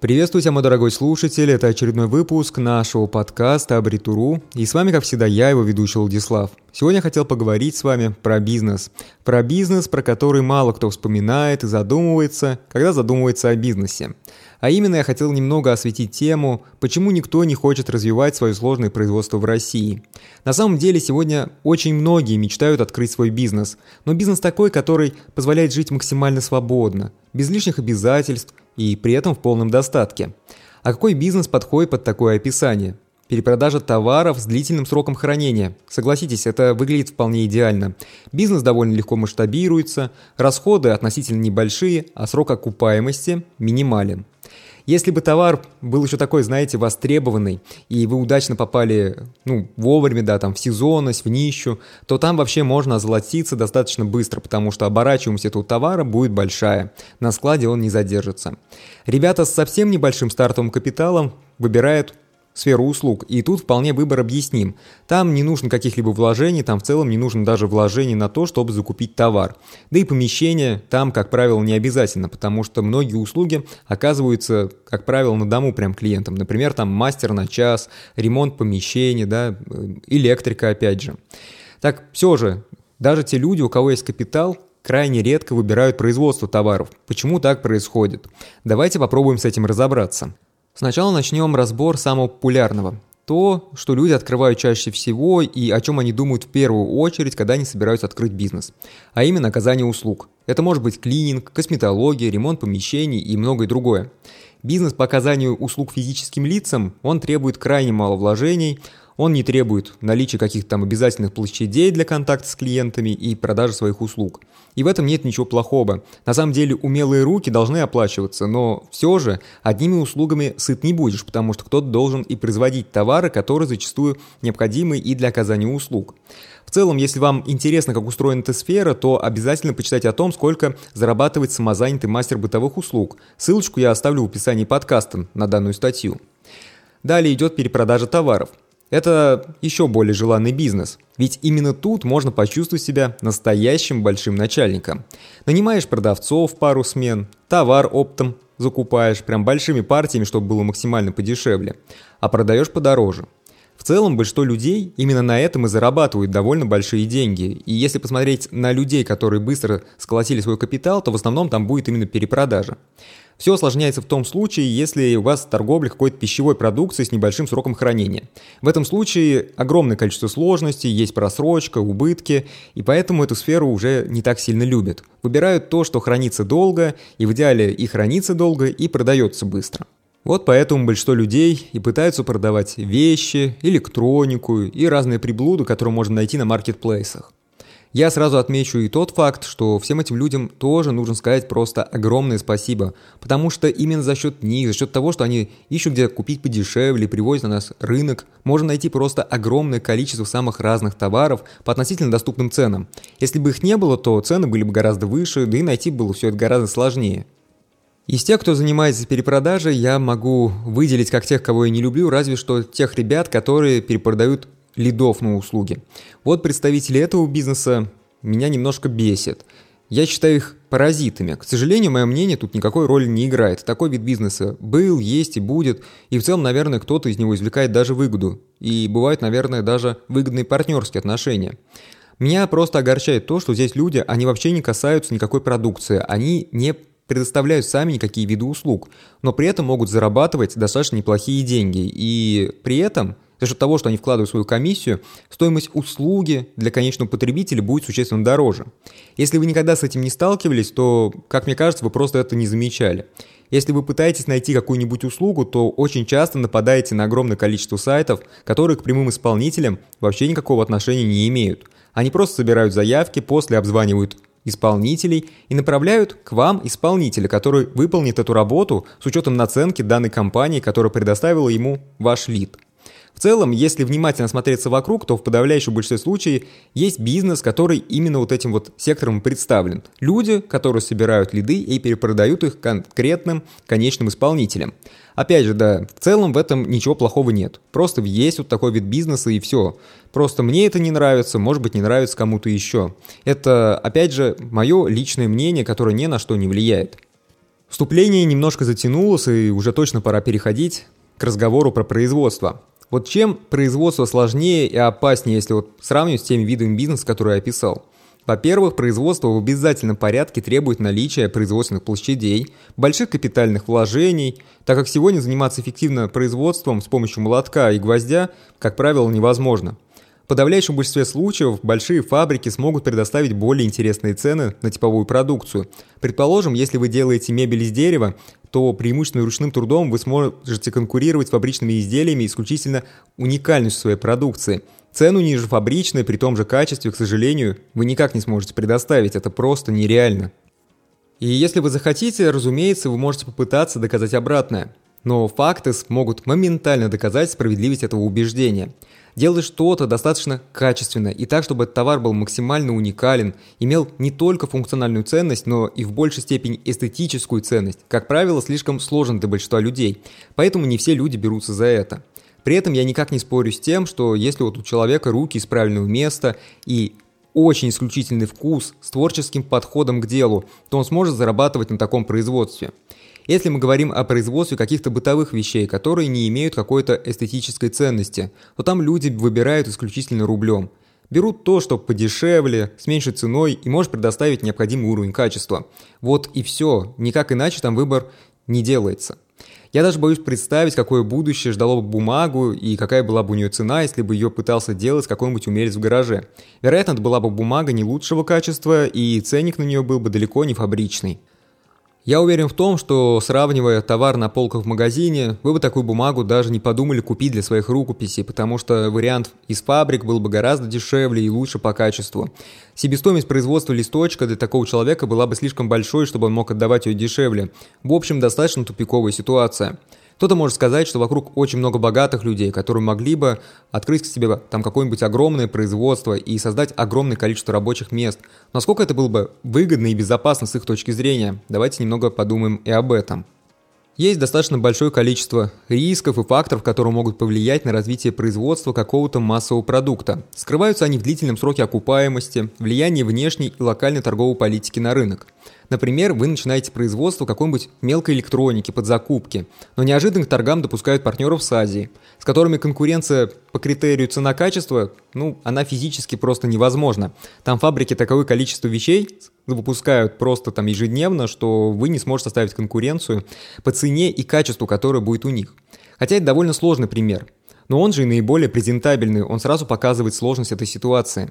Приветствую тебя, мой дорогой слушатель, это очередной выпуск нашего подкаста Абритуру, и с вами, как всегда, я, его ведущий Владислав. Сегодня я хотел поговорить с вами про бизнес. Про бизнес, про который мало кто вспоминает и задумывается, когда задумывается о бизнесе. А именно я хотел немного осветить тему, почему никто не хочет развивать свое сложное производство в России. На самом деле сегодня очень многие мечтают открыть свой бизнес, но бизнес такой, который позволяет жить максимально свободно, без лишних обязательств, и при этом в полном достатке. А какой бизнес подходит под такое описание? Перепродажа товаров с длительным сроком хранения. Согласитесь, это выглядит вполне идеально. Бизнес довольно легко масштабируется, расходы относительно небольшие, а срок окупаемости минимален. Если бы товар был еще такой, знаете, востребованный, и вы удачно попали, ну, вовремя, да, там, в сезонность, в нищу, то там вообще можно озолотиться достаточно быстро, потому что оборачиваемость этого товара будет большая. На складе он не задержится. Ребята с совсем небольшим стартовым капиталом выбирают сферу услуг. И тут вполне выбор объясним. Там не нужно каких-либо вложений, там в целом не нужно даже вложений на то, чтобы закупить товар. Да и помещение там, как правило, не обязательно, потому что многие услуги оказываются, как правило, на дому прям клиентам. Например, там мастер на час, ремонт помещения, да, электрика опять же. Так все же, даже те люди, у кого есть капитал, крайне редко выбирают производство товаров. Почему так происходит? Давайте попробуем с этим разобраться. Сначала начнем разбор самого популярного. То, что люди открывают чаще всего и о чем они думают в первую очередь, когда они собираются открыть бизнес. А именно оказание услуг. Это может быть клининг, косметология, ремонт помещений и многое другое. Бизнес по оказанию услуг физическим лицам, он требует крайне мало вложений, он не требует наличия каких-то там обязательных площадей для контакта с клиентами и продажи своих услуг. И в этом нет ничего плохого. На самом деле умелые руки должны оплачиваться, но все же одними услугами сыт не будешь, потому что кто-то должен и производить товары, которые зачастую необходимы и для оказания услуг. В целом, если вам интересно, как устроена эта сфера, то обязательно почитайте о том, сколько зарабатывает самозанятый мастер бытовых услуг. Ссылочку я оставлю в описании подкаста на данную статью. Далее идет перепродажа товаров. Это еще более желанный бизнес, ведь именно тут можно почувствовать себя настоящим большим начальником. Нанимаешь продавцов пару смен, товар оптом закупаешь, прям большими партиями, чтобы было максимально подешевле, а продаешь подороже. В целом, большинство людей именно на этом и зарабатывают довольно большие деньги. И если посмотреть на людей, которые быстро сколотили свой капитал, то в основном там будет именно перепродажа. Все осложняется в том случае, если у вас торговля какой-то пищевой продукции с небольшим сроком хранения. В этом случае огромное количество сложностей, есть просрочка, убытки, и поэтому эту сферу уже не так сильно любят. Выбирают то, что хранится долго, и в идеале и хранится долго, и продается быстро. Вот поэтому большинство людей и пытаются продавать вещи, электронику и разные приблуды, которые можно найти на маркетплейсах. Я сразу отмечу и тот факт, что всем этим людям тоже нужно сказать просто огромное спасибо, потому что именно за счет них, за счет того, что они ищут где купить подешевле, привозят на нас рынок, можно найти просто огромное количество самых разных товаров по относительно доступным ценам. Если бы их не было, то цены были бы гораздо выше, да и найти было все это гораздо сложнее. Из тех, кто занимается перепродажей, я могу выделить как тех, кого я не люблю, разве что тех ребят, которые перепродают лидов на услуги. Вот представители этого бизнеса меня немножко бесят. Я считаю их паразитами. К сожалению, мое мнение тут никакой роли не играет. Такой вид бизнеса был, есть и будет. И в целом, наверное, кто-то из него извлекает даже выгоду. И бывают, наверное, даже выгодные партнерские отношения. Меня просто огорчает то, что здесь люди, они вообще не касаются никакой продукции. Они не предоставляют сами никакие виды услуг, но при этом могут зарабатывать достаточно неплохие деньги. И при этом за счет того, что они вкладывают свою комиссию, стоимость услуги для конечного потребителя будет существенно дороже. Если вы никогда с этим не сталкивались, то, как мне кажется, вы просто это не замечали. Если вы пытаетесь найти какую-нибудь услугу, то очень часто нападаете на огромное количество сайтов, которые к прямым исполнителям вообще никакого отношения не имеют. Они просто собирают заявки, после обзванивают исполнителей и направляют к вам исполнителя, который выполнит эту работу с учетом наценки данной компании, которая предоставила ему ваш лид. В целом, если внимательно смотреться вокруг, то в подавляющем большинстве случаев есть бизнес, который именно вот этим вот сектором представлен. Люди, которые собирают лиды и перепродают их конкретным конечным исполнителям. Опять же, да, в целом в этом ничего плохого нет. Просто есть вот такой вид бизнеса и все. Просто мне это не нравится, может быть не нравится кому-то еще. Это, опять же, мое личное мнение, которое ни на что не влияет. Вступление немножко затянулось, и уже точно пора переходить к разговору про производство. Вот чем производство сложнее и опаснее, если вот сравнивать с теми видами бизнеса, которые я описал? Во-первых, производство в обязательном порядке требует наличия производственных площадей, больших капитальных вложений, так как сегодня заниматься эффективно производством с помощью молотка и гвоздя, как правило, невозможно. Подавляющем большинстве случаев большие фабрики смогут предоставить более интересные цены на типовую продукцию. Предположим, если вы делаете мебель из дерева, то преимущественно ручным трудом вы сможете конкурировать с фабричными изделиями исключительно уникальностью своей продукции. Цену ниже фабричной при том же качестве, к сожалению, вы никак не сможете предоставить, это просто нереально. И если вы захотите, разумеется, вы можете попытаться доказать обратное. Но факты смогут моментально доказать справедливость этого убеждения – Делай что-то достаточно качественно и так, чтобы товар был максимально уникален, имел не только функциональную ценность, но и в большей степени эстетическую ценность. Как правило, слишком сложен для большинства людей, поэтому не все люди берутся за это. При этом я никак не спорю с тем, что если вот у человека руки из правильного места и очень исключительный вкус с творческим подходом к делу, то он сможет зарабатывать на таком производстве. Если мы говорим о производстве каких-то бытовых вещей, которые не имеют какой-то эстетической ценности, то там люди выбирают исключительно рублем. Берут то, что подешевле, с меньшей ценой и может предоставить необходимый уровень качества. Вот и все, никак иначе там выбор не делается. Я даже боюсь представить, какое будущее ждало бы бумагу и какая была бы у нее цена, если бы ее пытался делать какой-нибудь умелец в гараже. Вероятно, это была бы бумага не лучшего качества, и ценник на нее был бы далеко не фабричный. Я уверен в том, что сравнивая товар на полках в магазине, вы бы такую бумагу даже не подумали купить для своих рукописей, потому что вариант из фабрик был бы гораздо дешевле и лучше по качеству. Себестоимость производства листочка для такого человека была бы слишком большой, чтобы он мог отдавать ее дешевле. В общем, достаточно тупиковая ситуация. Кто-то может сказать, что вокруг очень много богатых людей, которые могли бы открыть к себе там какое-нибудь огромное производство и создать огромное количество рабочих мест. Насколько это было бы выгодно и безопасно с их точки зрения? Давайте немного подумаем и об этом. Есть достаточно большое количество рисков и факторов, которые могут повлиять на развитие производства какого-то массового продукта. Скрываются они в длительном сроке окупаемости, влиянии внешней и локальной торговой политики на рынок – Например, вы начинаете производство какой-нибудь мелкой электроники под закупки, но неожиданно к торгам допускают партнеров с Азии, с которыми конкуренция по критерию цена-качество, ну, она физически просто невозможна. Там фабрики таковое количество вещей выпускают просто там ежедневно, что вы не сможете составить конкуренцию по цене и качеству, которое будет у них. Хотя это довольно сложный пример. Но он же и наиболее презентабельный, он сразу показывает сложность этой ситуации.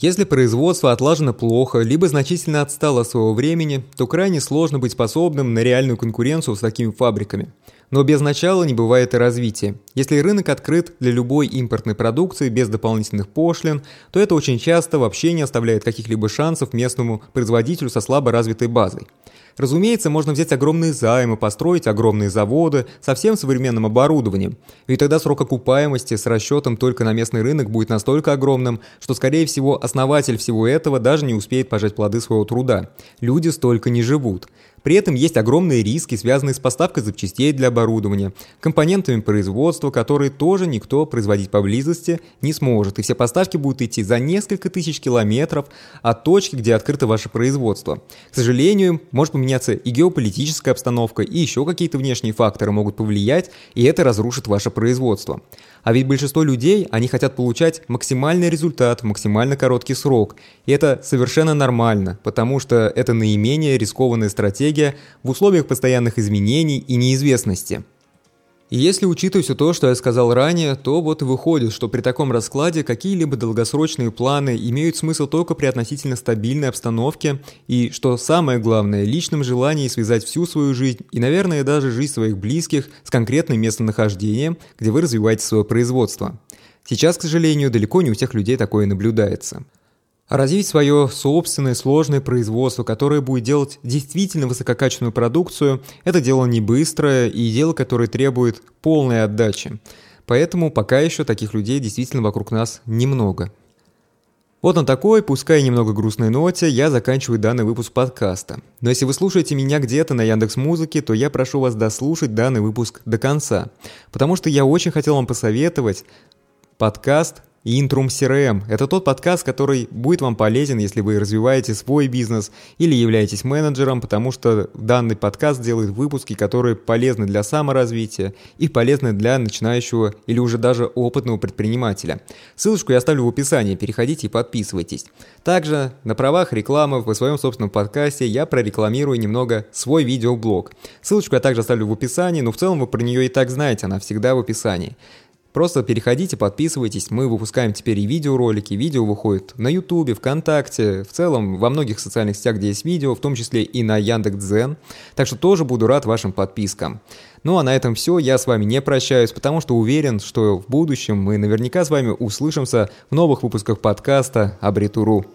Если производство отлажено плохо, либо значительно отстало от своего времени, то крайне сложно быть способным на реальную конкуренцию с такими фабриками. Но без начала не бывает и развития. Если рынок открыт для любой импортной продукции без дополнительных пошлин, то это очень часто вообще не оставляет каких-либо шансов местному производителю со слабо развитой базой. Разумеется, можно взять огромные займы, построить огромные заводы со всем современным оборудованием. И тогда срок окупаемости с расчетом только на местный рынок будет настолько огромным, что, скорее всего, основатель всего этого даже не успеет пожать плоды своего труда. Люди столько не живут. При этом есть огромные риски, связанные с поставкой запчастей для оборудования, компонентами производства, которые тоже никто производить поблизости не сможет, и все поставки будут идти за несколько тысяч километров от точки, где открыто ваше производство. К сожалению, может поменяться и геополитическая обстановка, и еще какие-то внешние факторы могут повлиять, и это разрушит ваше производство. А ведь большинство людей, они хотят получать максимальный результат в максимально короткий срок. И это совершенно нормально, потому что это наименее рискованная стратегия в условиях постоянных изменений и неизвестности. И если учитывать все то, что я сказал ранее, то вот и выходит, что при таком раскладе какие-либо долгосрочные планы имеют смысл только при относительно стабильной обстановке и, что самое главное, личном желании связать всю свою жизнь и, наверное, даже жизнь своих близких с конкретным местонахождением, где вы развиваете свое производство. Сейчас, к сожалению, далеко не у всех людей такое наблюдается. Развить свое собственное сложное производство, которое будет делать действительно высококачественную продукцию, это дело не быстрое и дело, которое требует полной отдачи. Поэтому пока еще таких людей действительно вокруг нас немного. Вот на такой, пускай немного грустной ноте, я заканчиваю данный выпуск подкаста. Но если вы слушаете меня где-то на Яндекс Музыке, то я прошу вас дослушать данный выпуск до конца. Потому что я очень хотел вам посоветовать подкаст Intrum CRM – это тот подкаст, который будет вам полезен, если вы развиваете свой бизнес или являетесь менеджером, потому что данный подкаст делает выпуски, которые полезны для саморазвития и полезны для начинающего или уже даже опытного предпринимателя. Ссылочку я оставлю в описании, переходите и подписывайтесь. Также на правах рекламы в своем собственном подкасте я прорекламирую немного свой видеоблог. Ссылочку я также оставлю в описании, но в целом вы про нее и так знаете, она всегда в описании. Просто переходите, подписывайтесь. Мы выпускаем теперь и видеоролики. Видео выходит на Ютубе, ВКонтакте, в целом во многих социальных сетях, где есть видео, в том числе и на Яндекс.Дзен. Так что тоже буду рад вашим подпискам. Ну а на этом все. Я с вами не прощаюсь, потому что уверен, что в будущем мы наверняка с вами услышимся в новых выпусках подкаста Абритуру.